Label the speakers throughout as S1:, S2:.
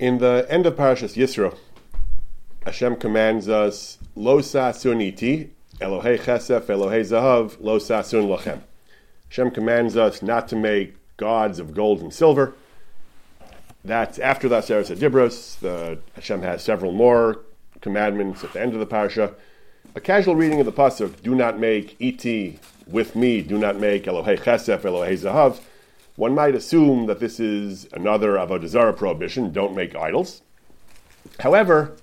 S1: In the end of Parashas Yisro, Hashem commands us, Lo sasun iti, Elohei chesef, Elohei zahav, lo sasun lachem. Hashem commands us not to make gods of gold and silver. That's after the Aseret Dibros. The Hashem has several more commandments at the end of the parasha. A casual reading of the pasuk: Do not make iti with me. Do not make Elohei chesef, Elohei zahav. One might assume that this is another avodah zarah prohibition. Don't make idols. However,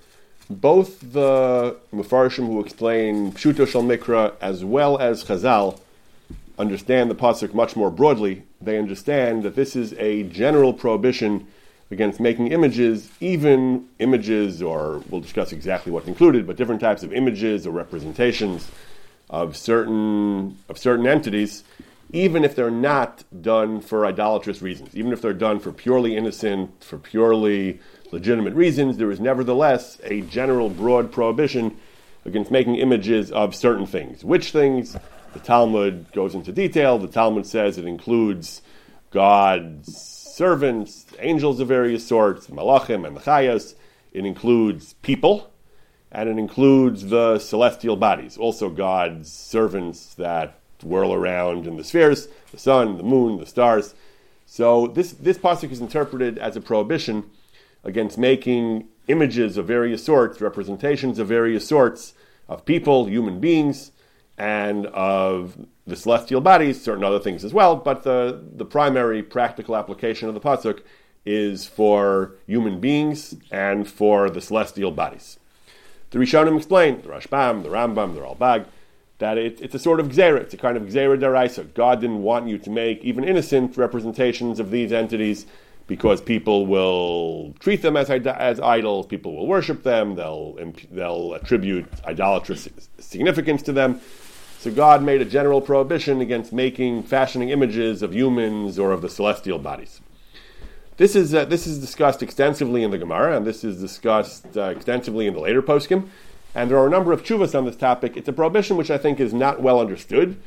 S1: both the Mufarshim who explain Pshuto Shal Mikra as well as Chazal understand the pasuk much more broadly. They understand that this is a general prohibition against making images, even images, or we'll discuss exactly what's included, but different types of images or representations of certain of certain entities, even if they're not done for idolatrous reasons, even if they're done for purely innocent, for purely legitimate reasons, there is nevertheless a general broad prohibition against making images of certain things. Which things? The Talmud goes into detail. The Talmud says it includes God's servants, angels of various sorts, malachim and the chayas. It includes people, and it includes the celestial bodies, also God's servants that whirl around in the spheres, the sun, the moon, the stars. So this this pasuk is interpreted as a prohibition against making images of various sorts, representations of various sorts of people, human beings, and of the celestial bodies, certain other things as well. But the, the primary practical application of the pasuk is for human beings and for the celestial bodies. The Rishonim explain, the Rashbam, the Rambam, the Ralbag, that it, it's a sort of gzera, it's a kind of gzera deraisa. God didn't want you to make even innocent representations of these entities because people will treat them as, as idols, people will worship them, they'll, they'll attribute idolatrous significance to them. So God made a general prohibition against making, fashioning images of humans or of the celestial bodies. This is, uh, this is discussed extensively in the Gemara, and this is discussed uh, extensively in the later poskim. And there are a number of chuvas on this topic. It's a prohibition which I think is not well understood.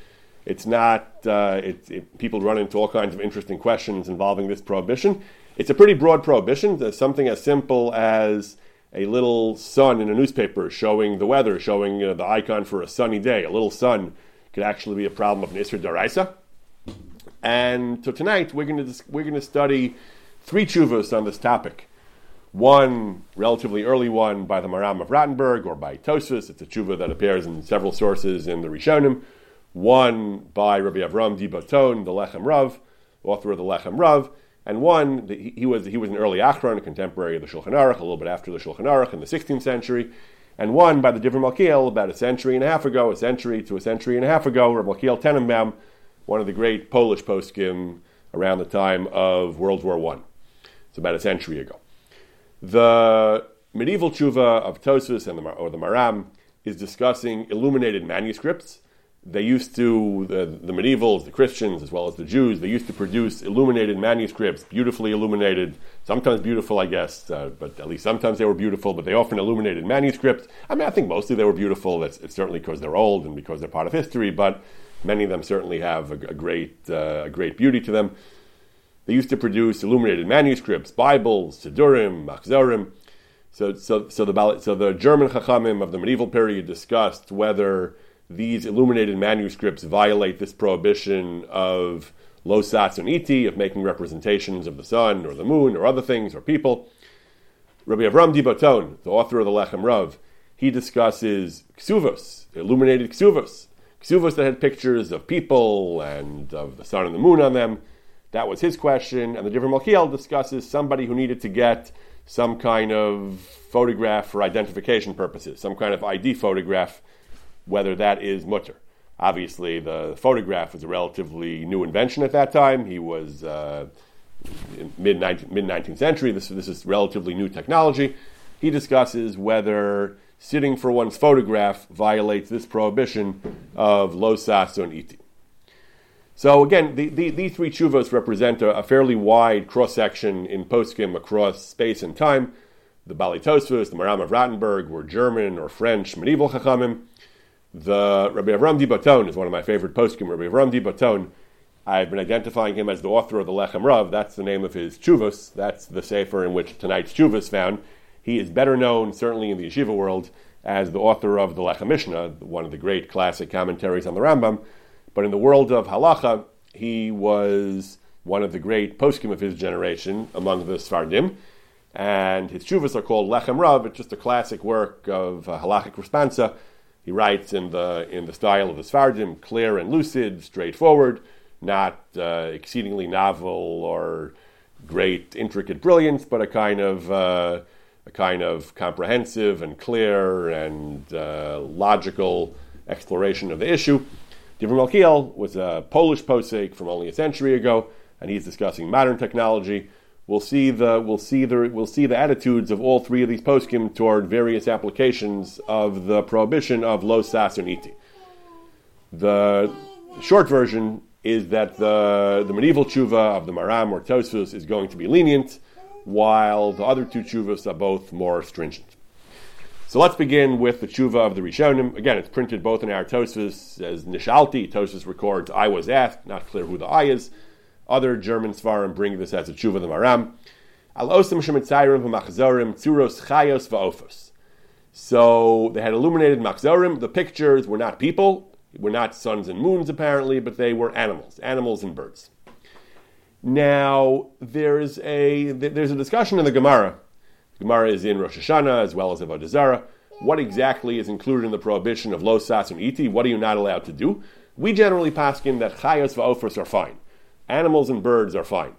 S1: It's not, uh, it, it, people run into all kinds of interesting questions involving this prohibition. It's a pretty broad prohibition. There's something as simple as a little sun in a newspaper showing the weather, showing you know, the icon for a sunny day. A little sun could actually be a problem of Nisr Daraisa. And so tonight we're going to we're going to study three chuvas on this topic. One relatively early one by the Maram of Rothenburg or by Tosfos. It's a chuva that appears in several sources in the Rishonim one by Rabbi Avram Di Baton, the Lechem Rav, author of the Lechem Rav, and one he was he was an early Achron, a contemporary of the Shulchan Aruch, a little bit after the Shulchan Aruch in the 16th century, and one by the Divrei Malkiel about a century and a half ago, a century to a century and a half ago, Rabbi Malkiel Tenenbaum, one of the great Polish poskim around the time of World War One. It's about a century ago. The medieval tshuva of Tosfos and the, or the Maram is discussing illuminated manuscripts they used to, the, the medievals, the Christians, as well as the Jews, they used to produce illuminated manuscripts, beautifully illuminated, sometimes beautiful, I guess, uh, but at least sometimes they were beautiful, but they often illuminated manuscripts. I mean, I think mostly they were beautiful. That's, it's certainly because they're old and because they're part of history, but many of them certainly have a, a great, uh, a great beauty to them. They used to produce illuminated manuscripts, Bibles, Siddurim, Machzorim. So, so, so, the, so the German Chachamim of the medieval period discussed whether these illuminated manuscripts violate this prohibition of losats and iti, of making representations of the sun or the moon or other things or people. Rabbi Avram Dibaton, the author of the Lechem Rav, he discusses ksuvos, illuminated ksuvos, ksuvos that had pictures of people and of the sun and the moon on them. That was his question. And the Divrei Malkiel discusses somebody who needed to get some kind of photograph for identification purposes, some kind of ID photograph whether that is mutter. Obviously, the photograph was a relatively new invention at that time. He was uh, mid mid 19th century. This, this is relatively new technology. He discusses whether sitting for one's photograph violates this prohibition of lo sasun iti. So again, the, the, these three chuvas represent a, a fairly wide cross section in poskim across space and time. The Bali Tosfos, the Maram of Rothenburg were German or French medieval chachamim. The Rabbi Avram Di Baton is one of my favorite poskim. Rabbi Avram Di Baton, I've been identifying him as the author of the Lechem Rav. That's the name of his Chuvas. That's the sefer in which tonight's Chuvas found. He is better known, certainly in the yeshiva world, as the author of the Lechem Mishnah, one of the great classic commentaries on the Rambam. But in the world of halacha, he was one of the great poskim of his generation among the Sfardim. And his chuvas are called Lechem Rav. It's just a classic work of uh, halachic responsa. He writes in the, in the style of the Sfardim, clear and lucid, straightforward, not uh, exceedingly novel or great, intricate brilliance, but a kind of uh, a kind of comprehensive and clear and uh, logical exploration of the issue. Divrei Malkiel was a Polish posek from only a century ago, and he's discussing modern technology. We'll see the we'll see the we'll see the attitudes of all three of these poskim toward various applications of the prohibition of lo sas or niti. The short version is that the the medieval tshuva of the Maram or Tosfos is going to be lenient while the other two tshuvas are both more stringent. So let's begin with the tshuva of the Rishonim. Again, it's printed both in our Tosfos as Nishalti. Tosfos records, I was asked, not clear who the I is. Other German Svarim bring this as a tshuva the Maram. Al osim shemitzayrim v'machzorim tzuros chayos va'ofos. So they had illuminated machzorim. The pictures were not people, were not suns and moons apparently, but they were animals, animals and birds. Now, there's a, there's a discussion in the Gemara. Gemara is in Rosh Hashanah as well as Avodah Zarah. What exactly is included in the prohibition of lo sas and iti? What are you not allowed to do? We generally paskin that chayos va'ofos are fine. Animals and birds are fine.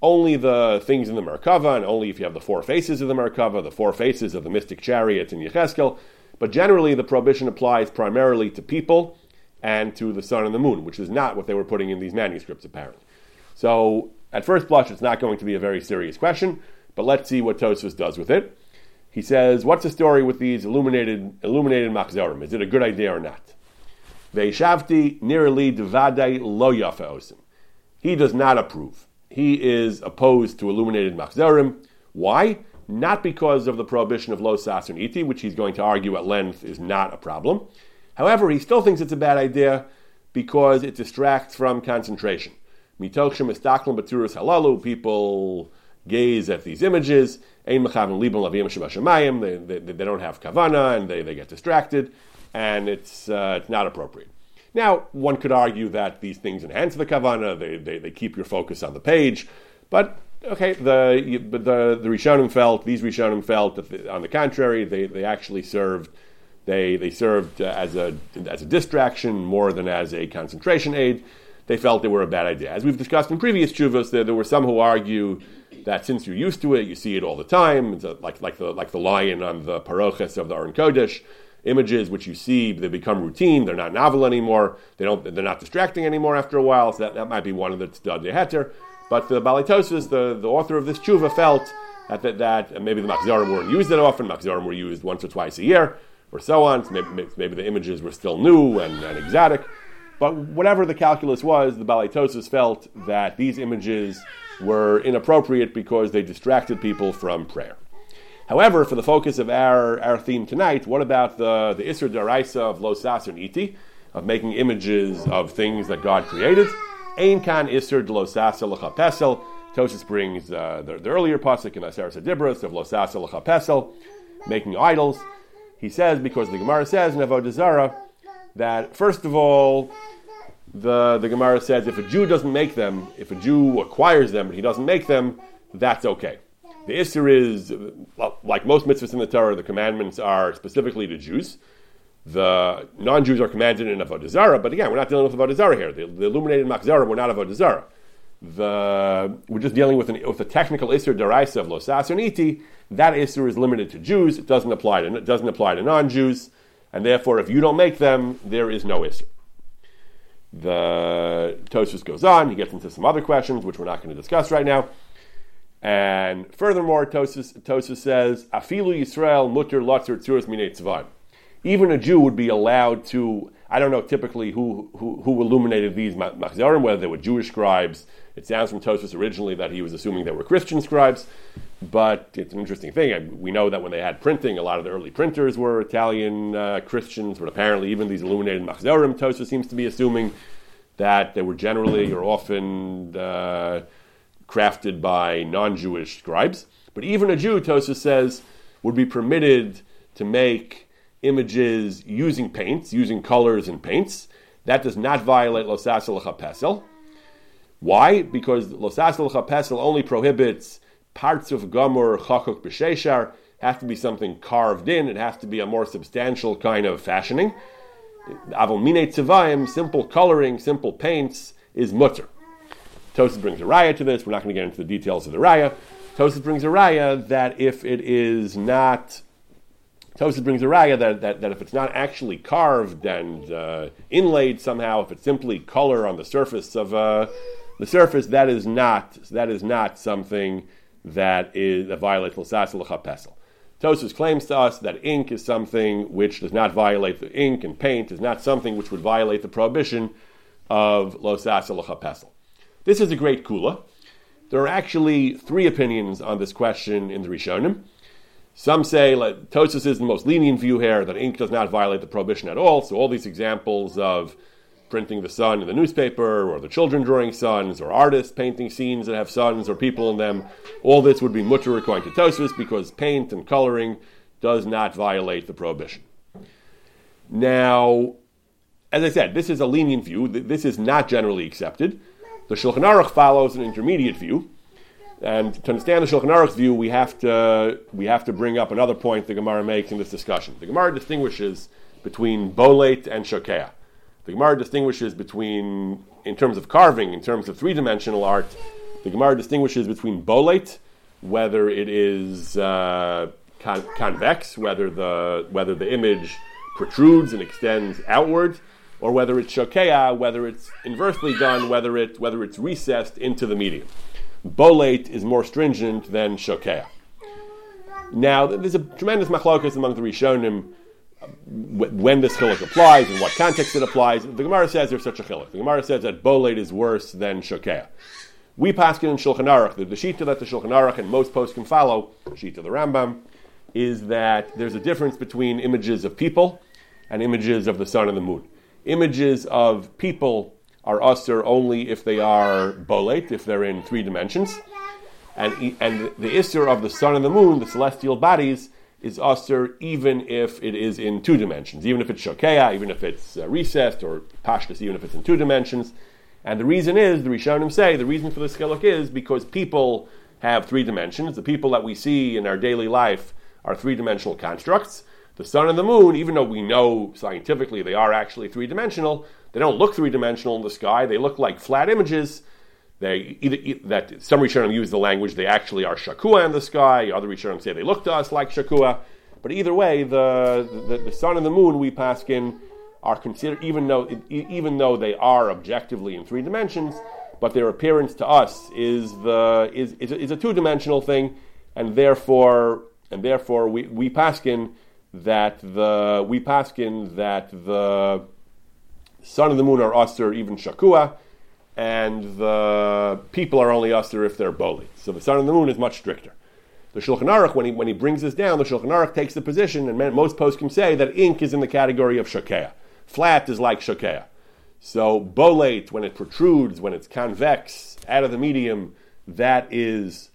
S1: Only the things in the Merkava, and only if you have the four faces of the Merkava, the four faces of the mystic chariot in Yecheskel. But generally, the prohibition applies primarily to people and to the sun and the moon, which is not what they were putting in these manuscripts, apparently. So, at first blush, it's not going to be a very serious question, but let's see what Tosfos does with it. He says, "What's the story with these illuminated illuminated machzorim? Is it a good idea or not?" Veishavti nirli devadai lo osim. He does not approve. He is opposed to illuminated machzorim. Why? Not because of the prohibition of lo sas and iti, which he's going to argue at length is not a problem. However, he still thinks it's a bad idea because it distracts from concentration. Mitochim istaklim baturus halalu. People gaze at these images. Lavim They they don't have kavana and they, they get distracted, and it's uh, it's not appropriate. Now, one could argue that these things enhance the kavana. They, they, they keep your focus on the page, but okay, the the the Rishonim felt these Rishonim felt that on the contrary, they, they actually served they they served uh, as a as a distraction more than as a concentration aid they felt they were a bad idea. As we've discussed in previous chuvas, there, there were some who argue that since you're used to it, you see it all the time. It's a, like, like, the, like the lion on the paroches of the Aron Kodesh. Images which you see, they become routine. They're not novel anymore. They don't. They're not distracting anymore after a while. So that, that might be one of the tzad heter. But the Bali Tosfos, the, the author of this tshuva, felt that, that, that maybe the Machzorim weren't used that often. Machzorim were used once or twice a year, or so on. So maybe, maybe the images were still new and, and exotic. But whatever the calculus was, the Bali Tosfos felt that these images were inappropriate because they distracted people from prayer. However, for the focus of our, our theme tonight, what about the, the Isser Daraisa of Lo Sasr Iti, of making images of things that God created? Ein kan Isser de Lo Sasr Pesel. Tosfos brings uh, the, the, earlier pasuk in Aser Dibros of Lo Sasr Pesel, making idols. He says, because the Gemara says in Avodah Zarah, that first of all, the, the Gemara says if a Jew doesn't make them, if a Jew acquires them but he doesn't make them, that's okay. The Isser is, like most mitzvahs in the Torah, the commandments are specifically to Jews. The non-Jews are commanded in Avodah Zarah, but again, we're not dealing with Avodah Zarah here. The, the illuminated Machzara, we're not Avodah Zarah. The, we're just dealing with, an, with a technical Isser Daraisa of Losas or Niti. That Isser is limited to Jews. It doesn't apply to, it doesn't apply to non-Jews. And therefore, if you don't make them, there is no Isser. The Tosfos goes on, he gets into some other questions, which we're not going to discuss right now. And furthermore, Tosfos, says, Afilu Yisrael mutter minei Even a Jew would be allowed to, I don't know typically who, who, who illuminated these machzarim, whether they were Jewish scribes. It sounds from Tosfos originally that he was assuming they were Christian scribes, but it's an interesting thing. We know that when they had printing, a lot of the early printers were Italian uh, Christians, but apparently even these illuminated machzorim, Tosa seems to be assuming that they were generally or often uh, crafted by non-Jewish scribes. But even a Jew, Tosa says, would be permitted to make images using paints, using colors and paints. That does not violate Losas Pesel. Why? Because Losas Pesel only prohibits parts of Gomor Chachuk B'Sheshar, has to be something carved in, it has to be a more substantial kind of fashioning. Avomine Tzavayim, simple coloring, simple paints, is mutter. Tosfos brings a raya to this. We're not going to get into the details of the raya. Tosfos brings a raya that if it is not, Tosfos brings a raya that, that, that if it's not actually carved and uh, inlaid somehow, if it's simply color on the surface of uh, the surface, that is not that is not something that is that violates l'sas pesel. Tosfos claims to us that ink is something which does not violate the ink and paint is not something which would violate the prohibition of losas pesel. This is a great kula. There are actually three opinions on this question in the Rishonim. Some say like, is the most lenient view here that ink does not violate the prohibition at all. So all these examples of printing the sun in the newspaper, or the children drawing suns, or artists painting scenes that have suns or people in them, all this would be mutter according to Tosfos because paint and coloring does not violate the prohibition. Now, as I said, this is a lenient view. This is not generally accepted. The Shulchan Aruch follows an intermediate view, and to understand the Shulchan Aruch's view, we have to we have to bring up another point the Gemara makes in this discussion. The Gemara distinguishes between bolate and shokea. The Gemara distinguishes between, in terms of carving, in terms of three-dimensional art, the Gemara distinguishes between bolate, whether it is uh, con- convex, whether the whether the image protrudes and extends outward, or whether it's shokea, whether it's inversely done, whether it whether it's recessed into the medium. Bolate is more stringent than shokea. Now, there's a tremendous machlokas among the Rishonim uh, when this chiluk applies, in what context it applies. The Gemara says there's such a chiluk. The Gemara says that bolate is worse than shokea. We pass in Shulchan Aruch, the, the shita that the Shulchan Aruch and most poskim follow, shita the Rambam, is that there's a difference between images of people and images of the sun and the moon images of people are usher only if they are bolate, if they're in three dimensions. And, and the isser of the sun and the moon, the celestial bodies, is usher even if it is in two dimensions, even if it's shokea, even if it's uh, recessed, or pashtus, even if it's in two dimensions. And the reason is, the Rishonim say, the reason for the chiluk is because people have three dimensions. The people that we see in our daily life are three dimensional constructs. The sun and the moon, even though we know scientifically they are actually three dimensional, they don't look three dimensional in the sky. They look like flat images. They either, that some Rishonim use the language they actually are shakua in the sky. Other Rishonim say they look to us like shakua. But either way, the, the, the sun and the moon we paskin are considered even though even though they are objectively in three dimensions, but their appearance to us is the is is, is a two dimensional thing, and therefore and therefore we we paskin that the we paskin that the sun and the moon are usher even shakua, and the people are only usher if they're boli. So the sun and the moon is much stricter. The Shulchan Aruch, when he, when he brings this down, the Shulchan Aruch takes the position, and most poskim say that ink is in the category of shakea. Flat is like shakea. So bolate, when it protrudes, when it's convex out of the medium, that is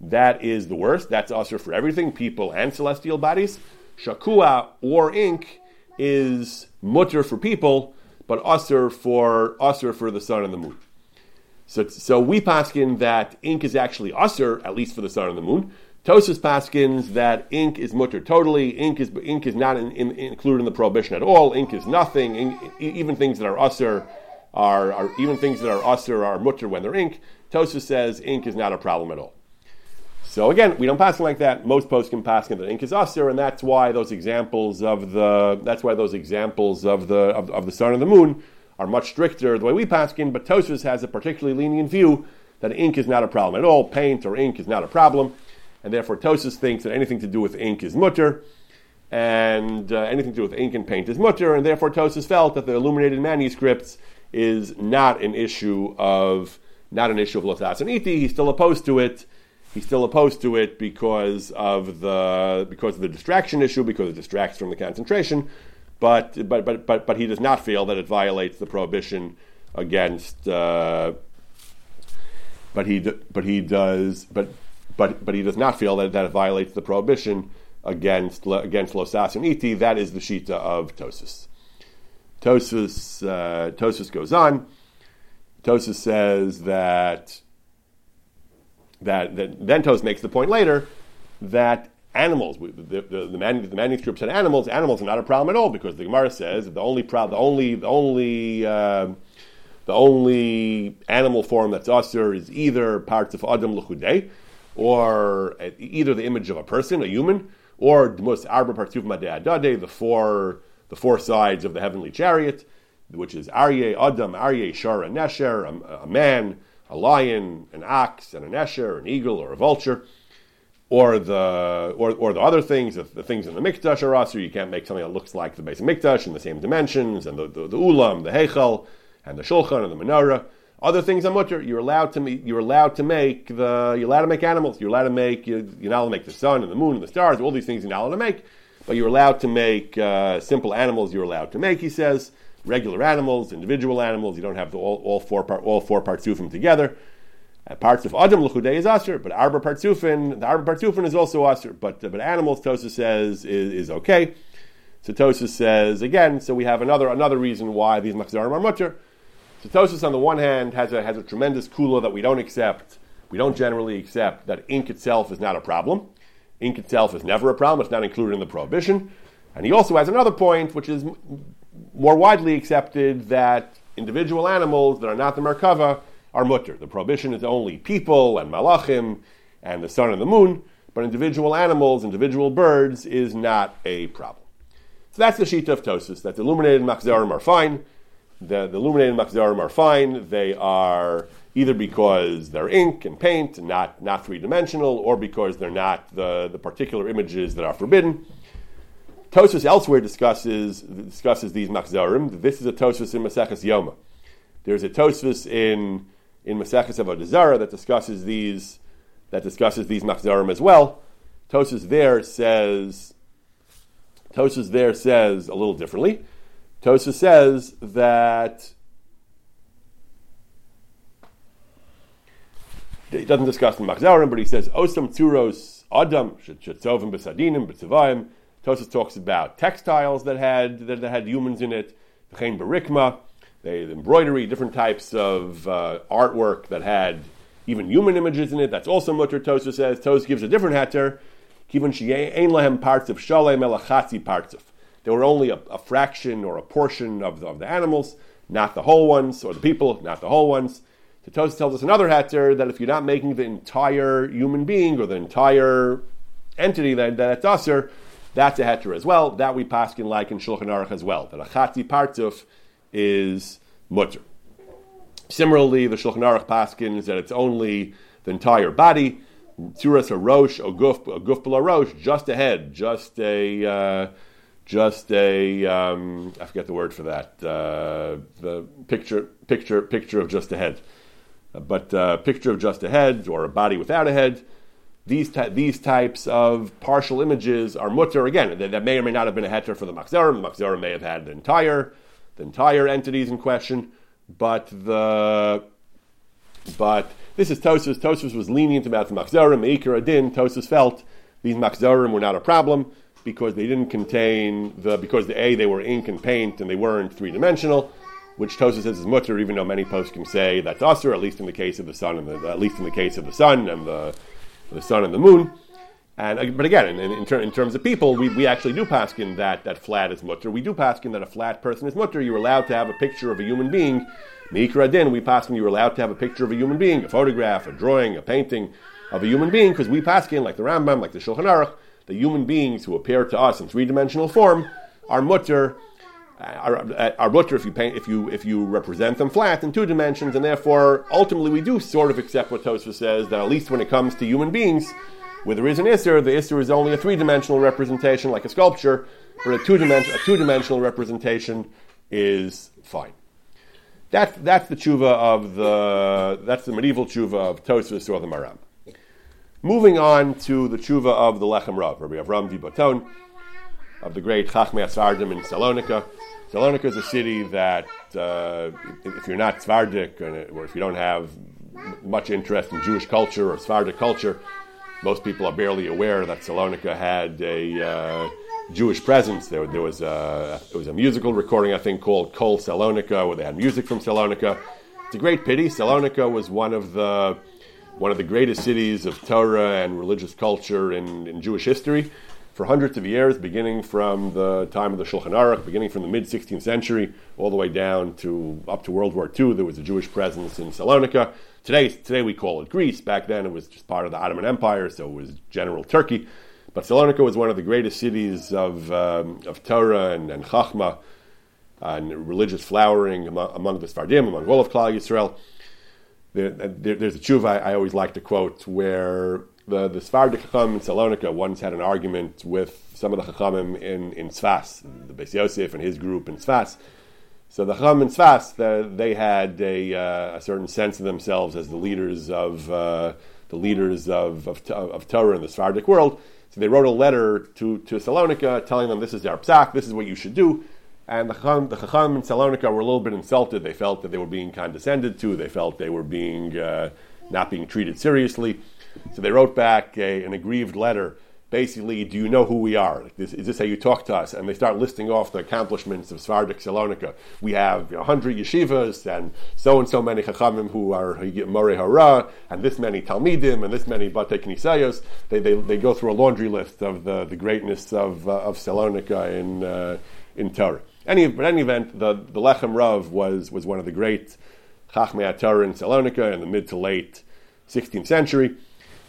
S1: that is the worst. That's usher for everything, people and celestial bodies shakua or ink is mutter for people, but usr for usr for the sun and the moon. So, so we paskin that ink is actually usr, at least for the sun and the moon. Tosfos paskins that ink is mutter totally. Ink is ink is not in, in, included in the prohibition at all. Ink is nothing. Ink, even things that are usr are, are, even things that are usr are mutter when they're ink. Tosfos says ink is not a problem at all. So again, we don't pass like that. Most poskim pass it that ink is usher, and that's why those examples of the that's why those examples of the of, of the sun and the moon are much stricter the way we pass in. But Tosfos has a particularly lenient view that ink is not a problem at all. Paint or ink is not a problem, and therefore Tosfos thinks that anything to do with ink is mutter, and uh, anything to do with ink and paint is mutter, and therefore Tosfos felt that the illuminated manuscripts is not an issue of not an issue of lotas and iti. He's still opposed to it he's still opposed to it because of the because of the distraction issue, because it distracts from the concentration. But but but but but he does not feel that it violates the prohibition against. Uh, but he but he does but but but he does not feel that, that violates the prohibition against against losas iti. That is the shita of Tosfos. Tosfos uh, Tosfos goes on. Tosfos says that that, that makes the point later that animals, the, the, the, the, man, the manuscript said animals, animals are not a problem at all because the Gemara says the only problem, the only, the only, uh, the only animal form that's usher is either partzuf Adam Luchudei, or either the image of a person, a human, or the most arba parts of Adade, the four, the four sides of the heavenly chariot, which is Aryeh, Adam, Aryeh, Shor, and Nesher, a, a man, a lion, an ox, and an esher, an eagle, or a vulture or the or, or the other things, the, the things in the mikdash are you can't make something that looks like the base of mikdash in the same dimensions, and the, the, the ulam, the heichal, and the shulchan and the menorah. Other things are mutter. You're allowed to make, you're allowed to make the you're allowed to make animals. You're allowed to make you're, you're not allowed to make the sun and the moon and the stars. All these things you're not allowed to make, but you're allowed to make uh, simple animals. You're allowed to make. He says regular animals, individual animals. You don't have the, all, all four part, all four parts of them together. Uh, partzuf Adam Luchudei is Asr, but Arba Partsufin, the Arba Partsufin is also Asr, but, uh, but animals, Tosa says, is, is okay. So Tosa says, again, so we have another, another reason why these Machzarim are mutter. So Tosfos, on the one hand, has a, has a tremendous kula that we don't accept. We don't generally accept that ink itself is not a problem. Ink itself is never a problem. It's not included in the prohibition. And he also has another point, which is more widely accepted, that individual animals that are not the Merkava are mutter. The prohibition is only people and malachim and the sun and the moon, but individual animals, individual birds is not a problem. So that's the sheet of Tosfos, that the illuminated machzarim are fine. The, the illuminated machzarim are fine. They are either because they're ink and paint, not, not three dimensional, or because they're not the, the particular images that are forbidden. Tosfos elsewhere discusses discusses these machzarim. This is a Tosfos in Maseches Yoma. There's a Tosfos in in Maseches Avodah Zarah that discusses these that discusses these machzarim as well. Tosfos there says Tosfos there says a little differently. Tosfos says that he doesn't discuss the machzarim, but he says osam turos adam shetzovim besadinim betzavayim. Tosfos talks about textiles that had that, had humans in it. V'chein berikma they embroidery, different types of uh, artwork that had even human images in it. That's also mutter Tosa says. Tosa gives a different hatter. Kivon ein lahem partzuf shalem elachatzi partzuf. They were only a, a, fraction or a portion of the, of the animals, not the whole ones, or the people, not the whole ones. So Tosa tells us another hatter that if you're not making the entire human being or the entire entity that, that's usher, that's a heter as well. That we paskin like in Shulchan Aruch as well. That a chati partzuf is mutter. Similarly, the Shulchan Aruch paskins that it's only the entire body, tzuras a rosh, a guf, a guf rosh, just a head, just a, uh, just a, um, I forget the word for that, uh, the picture, picture, picture of just a head. But uh, picture of just a head or a body without a head, these, these types of partial images are mutter. Again, that, that, may or may not have been a heter for the Machzarim. The Machzarim may have had the entire the entire entities in question, but the but this is Tosfos. Tosfos was lenient about the Machzarim, Meikar Adin. Tosfos felt these Machzarim were not a problem because they didn't contain the because the A they were ink and paint and they weren't three dimensional, which Tosfos says is mutter, even though many poskim say that's usher, at least in the case of the sun and the, at least in the case of the sun and the the sun and the moon. And uh, but again, in, in, ter- in, terms of people, we, we actually do paskin that that flat is mutter. We do paskin that a flat person is mutter. You're allowed to have a picture of a human being. Mikra din, we paskin you're allowed to have a picture of a human being, a photograph, a drawing, a painting of a human being, because we paskin like the Rambam, like the Shulchan Aruch, the human beings who appear to us in three dimensional form are mutter. Are mutter if you paint if you if you represent them flat in two dimensions, and therefore ultimately we do sort of accept what Tosfos says that at least when it comes to human beings where there is an Isser, the Isser is only a three dimensional representation, like a sculpture, but a two dimensional a two dimensional representation is fine. That's that's the tshuva of the that's the medieval tshuva of Tosfos or the Maram. Moving on to the tshuva of the Lechem Rav, Rabbi Avram Vibaton, of the great Chachmei Asardim in Salonika. Salonika is a city that, uh, if you're not Svardik, or if you don't have much interest in Jewish culture or Svardik culture, most people are barely aware that Salonika had a uh, Jewish presence. There, there was a, it was a musical recording, I think, called Kol Salonika, where they had music from Salonika. It's a great pity. Salonika was one of the one of the greatest cities of Torah and religious culture in, in Jewish history for hundreds of years, beginning from the time of the Shulchan Aruch, beginning from the mid 16th century, all the way down to up to World War II. There was a Jewish presence in Salonika. Today, today we call it Greece. Back then, it was just part of the Ottoman Empire, so it was general Turkey. But Salonika was one of the greatest cities of, um, of Torah and, and Chachma and religious flowering among, among the Sfardim, among all of Klal Yisrael. There, there, there's a tshuva I, I, always like to quote where the, the Sephardic in Salonika once had an argument with some of the Chachamim in, in Tzfas, the Beis Yosef and his group in Sfas. So the Chacham in Sfas, the, they had a, uh, a, certain sense of themselves as the leaders of uh, the leaders of, of, of Torah in the Sephardic world. So they wrote a letter to, to Salonika telling them this is their psak, this is what you should do. And the Chacham, the Chacham in Salonika were a little bit insulted. They felt that they were being condescended to. They felt they were being uh, not being treated seriously. So they wrote back a, an aggrieved letter. Basically, do you know who we are? Is, is, this how you talk to us? And they start listing off the accomplishments of Svardik Salonika. We have you know, 100 yeshivas and so and so many chachamim who are Moreh Hara, and this many Talmidim, and this many Bate Knisayos. They, they, they go through a laundry list of the, the greatness of, uh, of Salonika in, uh, in Torah. Any, but any event, the, the Lechem Rav was, was one of the great Chachmei Torah in Salonika in the mid to late 16th century.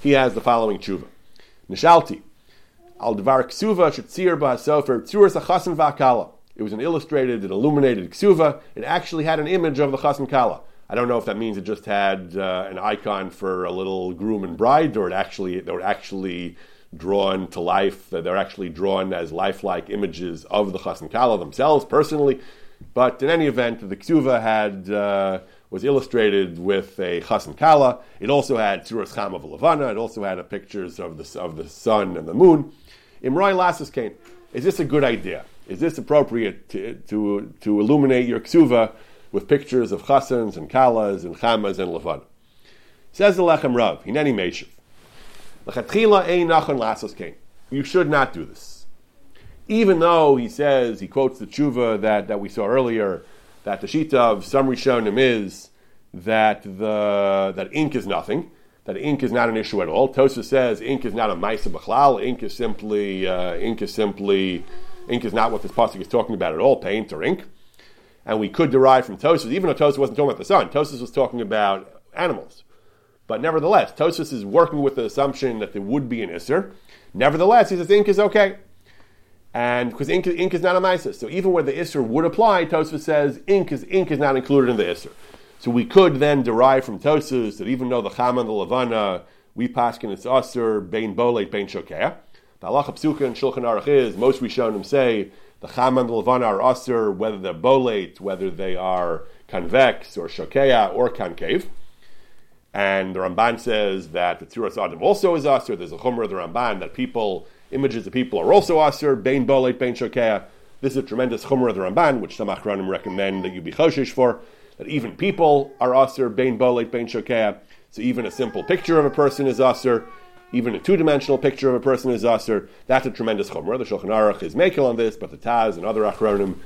S1: He has the following tshuva. Nishalti, al dvar ksuva shetzir ba'asofer tzuras achasim va'akala. It was an illustrated and illuminated ksuva. It actually had an image of the chassan kala. I don't know if that means it just had uh, an icon for a little groom and bride, or it actually they were actually drawn to life. They're actually drawn as lifelike images of the chassan kala themselves personally. But in any event, the ksuva had. Uh, was illustrated with a chassan kala. It also had tzuras cham of Levana. It also had pictures of the, of the sun and the moon. Imroi Lassus came. Is this a good idea? Is this appropriate to, to, to illuminate your ksuva with pictures of chassans and kalas and chamas and levana? Says the Lechem Rav, Hineni Meshiv. L'chatchila ein nachon lassos kain. You should not do this. Even though he says, he quotes the tshuva that, that we saw earlier, that the sheet of some Rishonim is that the that ink is nothing, that ink is not an issue at all. Tosa says ink is not a ma'isa b'chlal. Ink is simply uh, ink is simply ink is not what this pasuk is talking about at all. Paint or ink, and we could derive from Tosfos, even though Tosfos wasn't talking about the sun. Tosfos was talking about animals, but nevertheless, Tosfos is working with the assumption that there would be an isser. Nevertheless, he says ink is okay. And because ink, ink is not a ma'isa, so even where the isser would apply, Tosfos says ink is ink is not included in the isser. So we could then derive from Tosfos that even though the Chama and the Levana, we paskin it's usr, bein bolet, bein shokeh. The halacha psuka and Shulchan Aruch is, most Rishonim say, the Chama and the Levana are usr, whether they're bolet, whether they are convex or shokea or concave. And the Ramban says that the Tzuras Adam also is usr. There's a chumrah of the Ramban that people Images of people are also asur, bein bolet, bein shokea. This is a tremendous chumrah of the Ramban, which some achronim recommend that you be choshish for, that even people are asur, bein bolet, bein shokea. So even a simple picture of a person is asur, even a two-dimensional picture of a person is asur. That's a tremendous chumrah. The Shulchan Aruch is makel on this, but the Taz and other achronim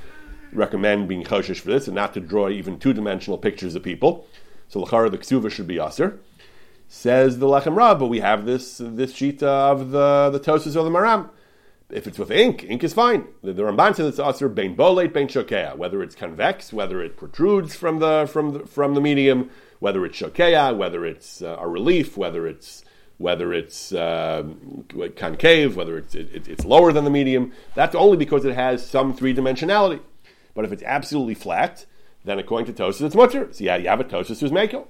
S1: recommend being choshish for this and not to draw even two-dimensional pictures of people. So lachara the ksuva should be asur. Says the Lechem Rav, but we have this this shita of the the Tosfos or the Maram. If it's with ink, ink is fine. The, the Ramban says it's asur bein bolet bein shokea, whether it's convex, whether it protrudes from the from the, from the medium, whether it's shokea, whether it's uh, a relief, whether it's whether it's uh, concave, whether it's it, it's lower than the medium. That's only because it has some three dimensionality. But if it's absolutely flat, then according to Tosfos, it's mutter. So yeah, you have a Tosfos who's makel.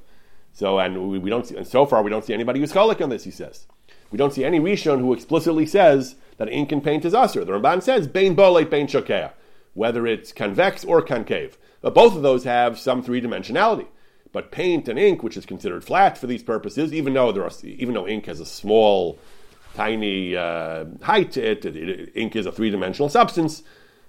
S1: So, and we, we don't see, and so far we don't see anybody who's chalik on this. He says we don't see any rishon who explicitly says that ink and paint is usher. The Ramban says bein bolet bein shokea, whether it's convex or concave. But both of those have some three dimensionality. But paint and ink, which is considered flat for these purposes, even though there are, even though ink has a small, tiny uh, height to it, it, it, ink is a three dimensional substance.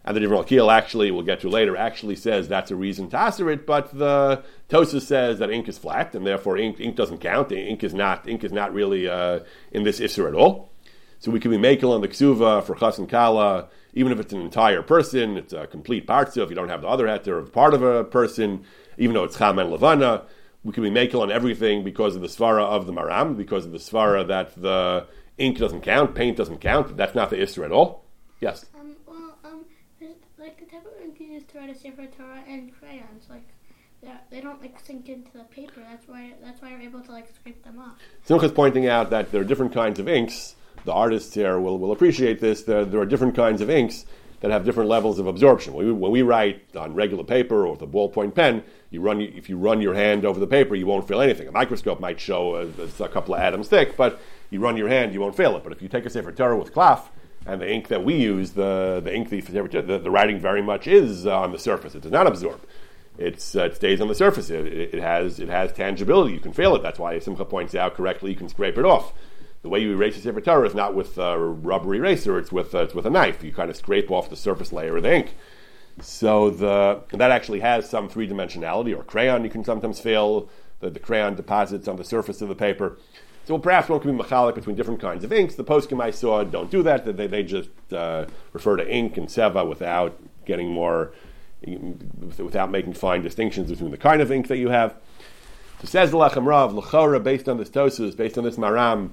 S1: And the Divrei Malkiel actually, we'll get to later, actually says that's a reason to answer it, but the Tosa says that ink is flat, and therefore ink, ink doesn't count. Ink is not ink is not really uh, in this Isser at all. So we can be makel on the ksuva for chas and kala, even if it's an entire person, it's a complete parts if you don't have the other heter of part of a person, even though it's cham and levana. We can be makel on everything because of the svara of the maram, because of the svara that the ink doesn't count, paint doesn't count. That's not the Isser at all. Yes.
S2: Um, well, um, like the type of ink you use to write a Sefer Torah and crayons, like they don't like sink into the paper. That's why that's why you're able to like scrape them off.
S1: Simcha's pointing out that there are different kinds of inks. The artists here will, will appreciate this. There, there are different kinds of inks that have different levels of absorption. When we, when we write on regular paper or with a ballpoint pen, you run if you run your hand over the paper, you won't feel anything. A microscope might show a, a couple of atoms thick, but you run your hand, you won't feel it. But if you take a Sefer Torah with cloth, and the ink that we use, the, the ink, the, the, the writing very much is uh, on the surface. It does not absorb. It's, uh, it stays on the surface. It, it, has, it has tangibility. You can feel it. That's why Simcha points out correctly you can scrape it off. The way you erase a Sefer Torah is not with a rubber eraser, it's with, uh, it's with a knife. You kind of scrape off the surface layer of the ink. So the, that actually has some three dimensionality, or crayon you can sometimes feel. The, the crayon deposits on the surface of the paper. So perhaps one can be machalik between different kinds of inks. The poskim I saw don't do that. They, they just uh, refer to ink and seva without getting more, without making fine distinctions between the kind of ink that you have. So says the Lechem Rav, Lechora, based on this Tosfos, based on this Maram,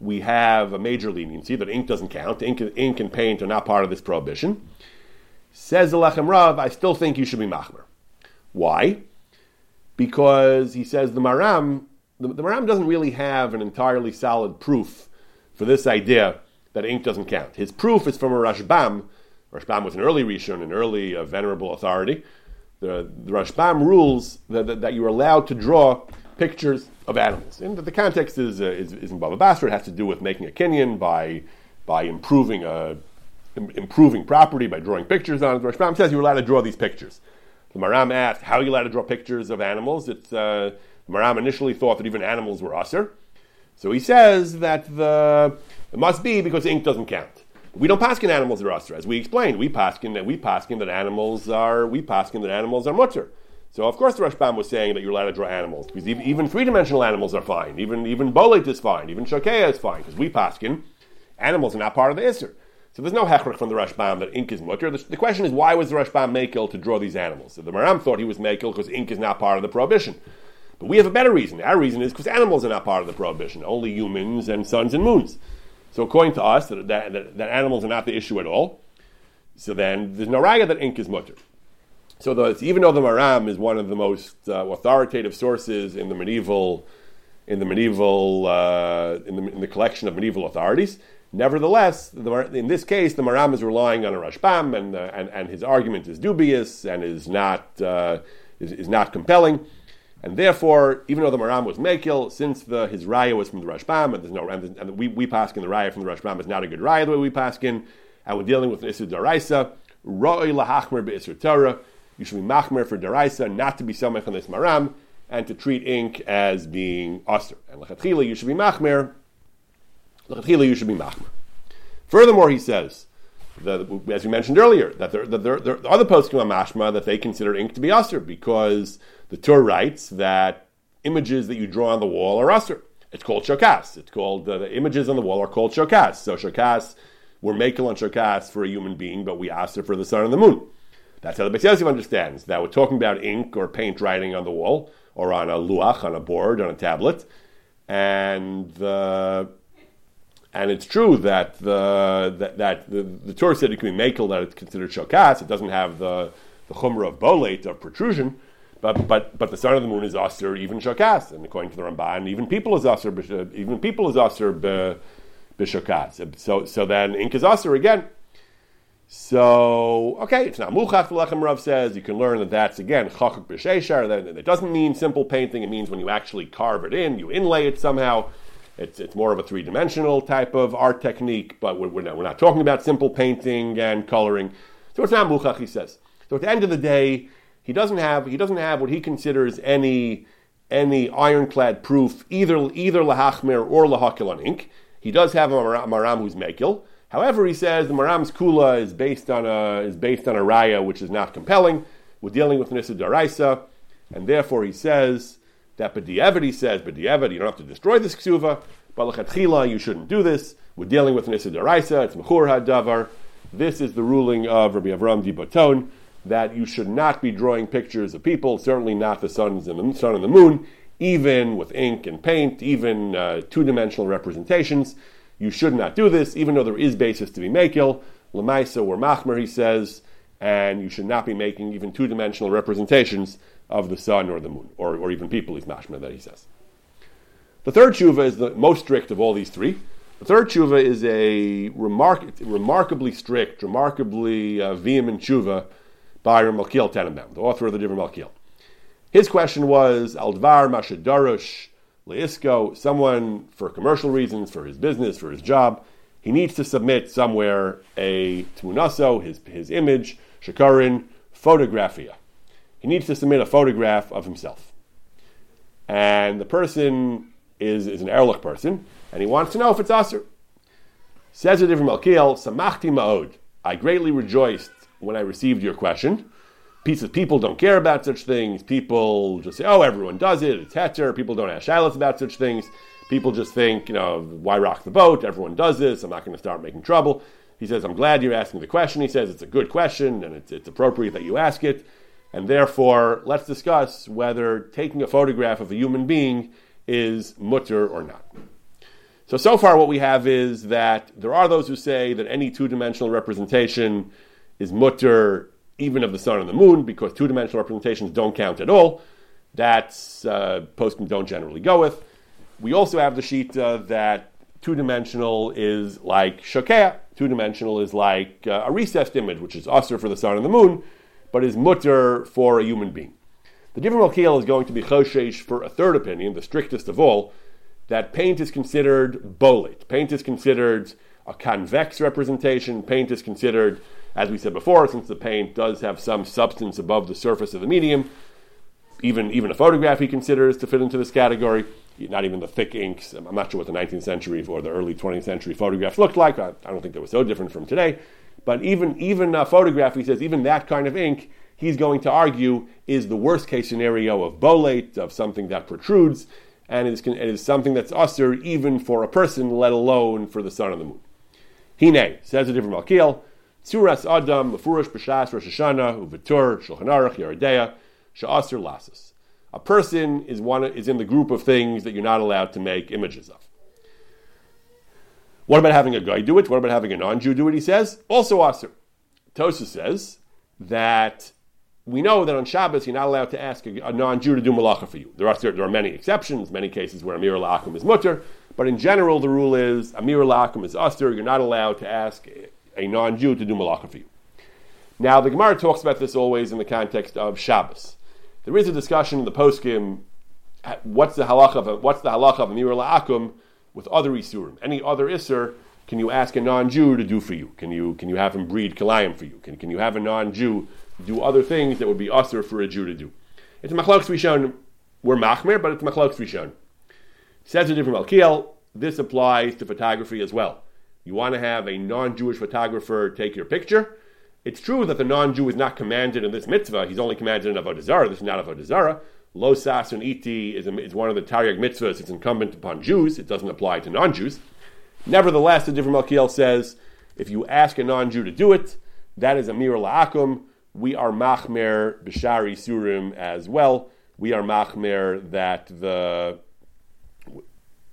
S1: we have a major leniency that ink doesn't count. Ink, ink and paint are not part of this prohibition. Says the Lechem Rav, I still think you should be machmer. Why? Because he says the Maram the, the Maram doesn't really have an entirely solid proof for this idea that ink doesn't count. His proof is from a Rashbam. Rashbam was an early Rishon, an early uh, venerable authority. The, the Rashbam rules that, that, that, you're allowed to draw pictures of animals. And the context is, uh, is, is in Baba Basra. It has to do with making a kinyan by, by improving, a, improving property, by drawing pictures on it. The Rashbam says you're allowed to draw these pictures. The Maram asked, how are you allowed to draw pictures of animals? It's... Uh, Maram initially thought that even animals were usher. So he says that the, it must be because ink doesn't count. We don't paskin animals are usher, as we explained. We paskin that we paskin that animals are we paskin that animals are mutter. So of course the Rashbam was saying that you're allowed to draw animals because even three-dimensional animals are fine. Even even bolet is fine. Even shokea is fine because we paskin animals are not part of the isser. So there's no hechrich from the Rashbam that ink is mutter. The, the, question is why was the Rashbam makel to draw these animals? So the Maram thought he was makel because ink is not part of the prohibition. But we have a better reason. Our reason is because animals are not part of the prohibition, only humans and suns and moons. So according to us, that, that, that, animals are not the issue at all. So then there's no raya that ink is mutter. So even though the Maram is one of the most uh, authoritative sources in the medieval, in the medieval, uh, in, the, in, the, collection of medieval authorities, nevertheless, the, in this case, the Maram is relying on a Rashbam, and, uh, and, and his argument is dubious and is not, uh, is, is not compelling. And therefore, even though the Maram was Mekil, since the, his raya was from the Rashbam, and there's no and, and we, we pass in the raya from the Rashbam is not a good raya the way we pass in, and we're dealing with an Isur Daraisa, Roi lahachmer be'Isur Torah, you should be machmer for Daraisa, not to be samech on this Maram, and to treat ink as being Asr. And Lechatchila, you should be machmer, Lechatchila, you should be machmer. Furthermore, he says, the, as we mentioned earlier, that there, that there, there are other poskim on mashma that they consider ink to be Asr because the Torah writes that images that you draw on the wall are usher. It's called shokas. It's called uh, the images on the wall are called shokas. So shokas, we're making on shokas for a human being, but we usher for the sun and the moon. That's how the Beis Yosef understands that we're talking about ink or paint writing on the wall or on a luach, on a board, on a tablet, and the and it's true that the that, that the, the Torah said it can be makel that it's considered shokas. It doesn't have the the chumrah of bolate of protrusion, but but but the sun of the moon is aser even shakas, and according to the Ramban, even people is aser uh, even people is aser b'shakas. So so then ink is aser again. So okay, it's not muchach. The Lechem Rav says you can learn that that's again chachuk b'sheishar. That it doesn't mean simple painting. It means when you actually carve it in, you inlay it somehow. It's, it's more of a three dimensional type of art technique, but we're, we're, not, we're not talking about simple painting and coloring. So it's not muchach, he says. So at the end of the day, he doesn't have he doesn't have what he considers any any ironclad proof either either lahachmer or lahakil on ink. He does have a maram who's mekil. However, he says the Maram's Kula is based on a is based on a raya which is not compelling. We're dealing with Nisa Daraisa, and therefore he says that B'di'evet, he says, B'di'evet, you don't have to destroy this ksuva, but L'chatchila, you shouldn't do this. We're dealing with Nisa Daraisa, it's Mechur HaDavar. This is the ruling of Rabbi Avram Di Baton, that you should not be drawing pictures of people, certainly not the sun and the, sun and the moon, even with ink and paint, even uh, two-dimensional representations. You should not do this, even though there is basis to be makil. Lamaisa or machmer, he says, and you should not be making even two-dimensional representations of the sun or the moon, or, or even people, is mashma that he says. The third tshuva is the most strict of all these three. The third tshuva is a remark, remarkably strict, remarkably uh, vehement tshuva by Malkiel Tenenbaum, the author of the Divrei Malkiel. His question was, Aldvar Mashadarush Leisco, someone for commercial reasons, for his business, for his job, he needs to submit somewhere a tmunaso, his, his image, shakarin, photographia. He needs to submit a photograph of himself. And the person is, is an Erlich person, and he wants to know if it's Aser. Says a Divrei Malkiel, Samachti Ma'od. I greatly rejoiced when I received your question. Pieces, people don't care about such things. People just say, oh, everyone does it. It's heter. People don't ask shilas about such things. People just think, you know, why rock the boat? Everyone does this. I'm not going to start making trouble. He says, I'm glad you're asking the question. He says, it's a good question and it's, it's appropriate that you ask it. And therefore, let's discuss whether taking a photograph of a human being is mutter or not. So, so far, what we have is that there are those who say that any two dimensional representation is mutter even of the sun and the moon because two dimensional representations don't count at all. That's uh, don't generally go with. We also have the sheet uh, that two dimensional is like shokea. Two dimensional is like uh, a recessed image, which is usher for the sun and the moon, but is mutter for a human being. The Divrei Malkiel is going to be choshesh for a third opinion, the strictest of all, that paint is considered bolit. Paint is considered a convex representation. Paint is considered as we said before, since the paint does have some substance above the surface of the medium, even, even a photograph he considers to fit into this category. Not even the thick inks. I'm not sure what the 19th century or the early 20th century photographs looked like. I, I don't think they were so different from today. But even, even a photograph, he says, even that kind of ink, he's going to argue is the worst case scenario of bolate, of something that protrudes, and it is, it is something that's usher even for a person, let alone for the sun and the moon. Hine, says a Divrei Malkiel, Tzuras Adam, Mefurish B'Shas, Rosh Hashanah, Uvitur, Shulchan Aruch, Yoreh Deah, Sha'asir Lasas. A person is one is in the group of things that you're not allowed to make images of. What about having a guy do it? What about having a non-Jew do it? He says also asir. Tosa says that we know that on Shabbos you're not allowed to ask a, a non-Jew to do malacha for you. There are there are many exceptions, many cases where amir la'akum is mutter, but in general the rule is amir la'akum is asir. You're not allowed to ask a non-Jew to do malacha for you. Now, the Gemara talks about this always in the context of Shabbos. There is a discussion in the poskim. What's the halacha of what's the halacha of amir la'akum with other isurim? Any other iser can you ask a non-Jew to do for you? Can you can you have him breed kalayim for you? Can, can you have a non-Jew do other things that would be usher for a Jew to do? It's machlokes rishon. We're machmer, but it's machlokes rishon. Says a Divrei Malkiel. This applies to photography as well you want to have a non-Jewish photographer take your picture. It's true that the non-Jew is not commanded in this mitzvah. He's only commanded in Avodah Zarah. This is not Avodah Zarah. Lo sasun iti is, a, is one of the Taryag mitzvahs. It's incumbent upon Jews. It doesn't apply to non-Jews. Nevertheless, the Divrei Malkiel says, if you ask a non-Jew to do it, that is a mir la'akum. We are machmer b'shari surim as well. We are machmer that the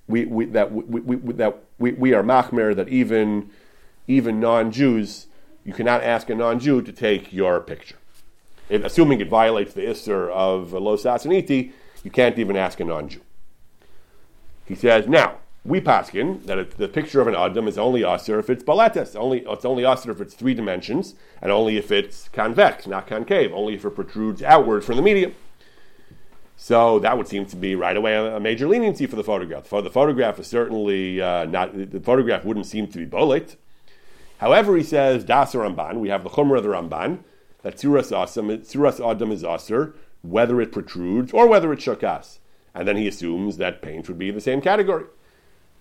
S1: we, we that we, we, that we, we are machmer that even even non-Jews you cannot ask a non-Jew to take your picture. If, assuming it violates the isser of lo sasaniti, you can't even ask a non-Jew. He says now we paskin that it, the picture of an adam is only aser if it's baletes, only it's only aser if it's three dimensions, and only if it's convex, not concave, only if it protrudes outward from the medium. So that would seem to be right away a, major leniency for the photograph. For The photograph is certainly uh, not, the photograph wouldn't seem to be bolet. However, he says, Das Ramban, we have the Chumrah of the Ramban, that Tzuras Adam is Aser, whether it protrudes or whether it Shakas. And then he assumes that paint would be the same category.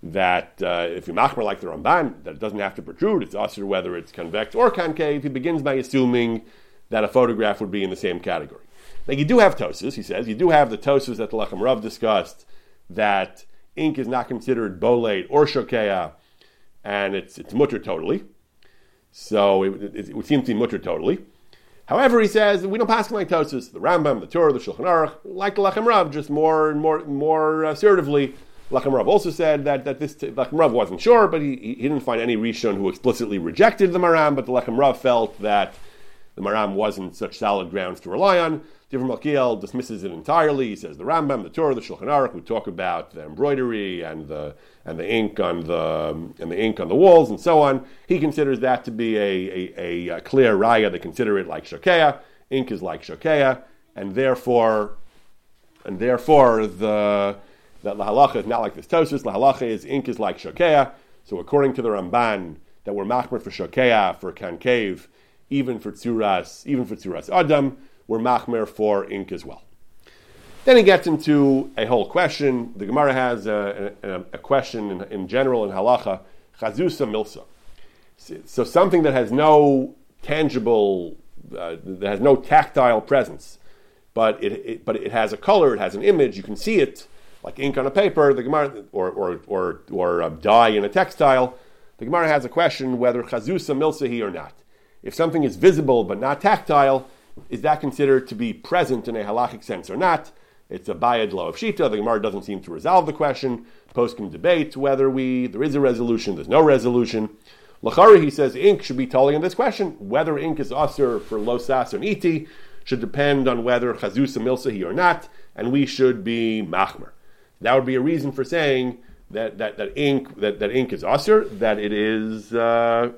S1: That uh, if you machmer like the Ramban, that it doesn't have to protrude. It's also whether it's convex or concave. He begins by assuming that a photograph would be in the same category. Now you do have tosis, he says. You do have the tosis that the Lechem Rav discussed that ink is not considered bolate or shokea, and it's it's mutter totally. So it, it, it, would seem to be mutter totally. However, he says we don't pass like tosis. The Rambam, the Tur, the Shulchan Aruch, like the Lechem Rav, just more and more more assertively Lechem Rav also said that, that this Lechem Rav wasn't sure, but he, he didn't find any Rishon who explicitly rejected the Maram, but the Lechem Rav felt that the Maram wasn't such solid grounds to rely on. Divrei Malkiel dismisses it entirely. He says the Rambam, the Tur, the Shulchan Aruch, who talk about the embroidery and the and the ink on the and the ink on the walls and so on. He considers that to be a, a, a clear raya. They consider it like shokea. Ink is like shokea, and therefore, and therefore the that la halacha is not like this tosis. La halacha is ink is like shokea. So according to the Ramban, that we're machmer for shokea for concave, even for tzuras, even for tzuras adam, we're machmer for ink as well. Then he gets into a whole question. The Gemara has a, a, a question in, in, general in halacha, chazusa milsa. So something that has no tangible, uh, that has no tactile presence, but it, it, but it has a color, it has an image, you can see it like ink on a paper, the Gemara, or or or, or uh, dye in a textile, the Gemara has a question whether chazusa milsahi or not. If something is visible but not tactile, is that considered to be present in a halachic sense or not? It's a bayad law of shita. The Gemara doesn't seem to resolve the question. Post debate whether we there is a resolution. There's no resolution. Lachari, he says, ink should be totally in this question. Whether ink is usher for losas or iti should depend on whether chazusa milsahi or not, and we should be machmer. That would be a reason for saying that, that, that ink that, that ink is usher, that it is uh,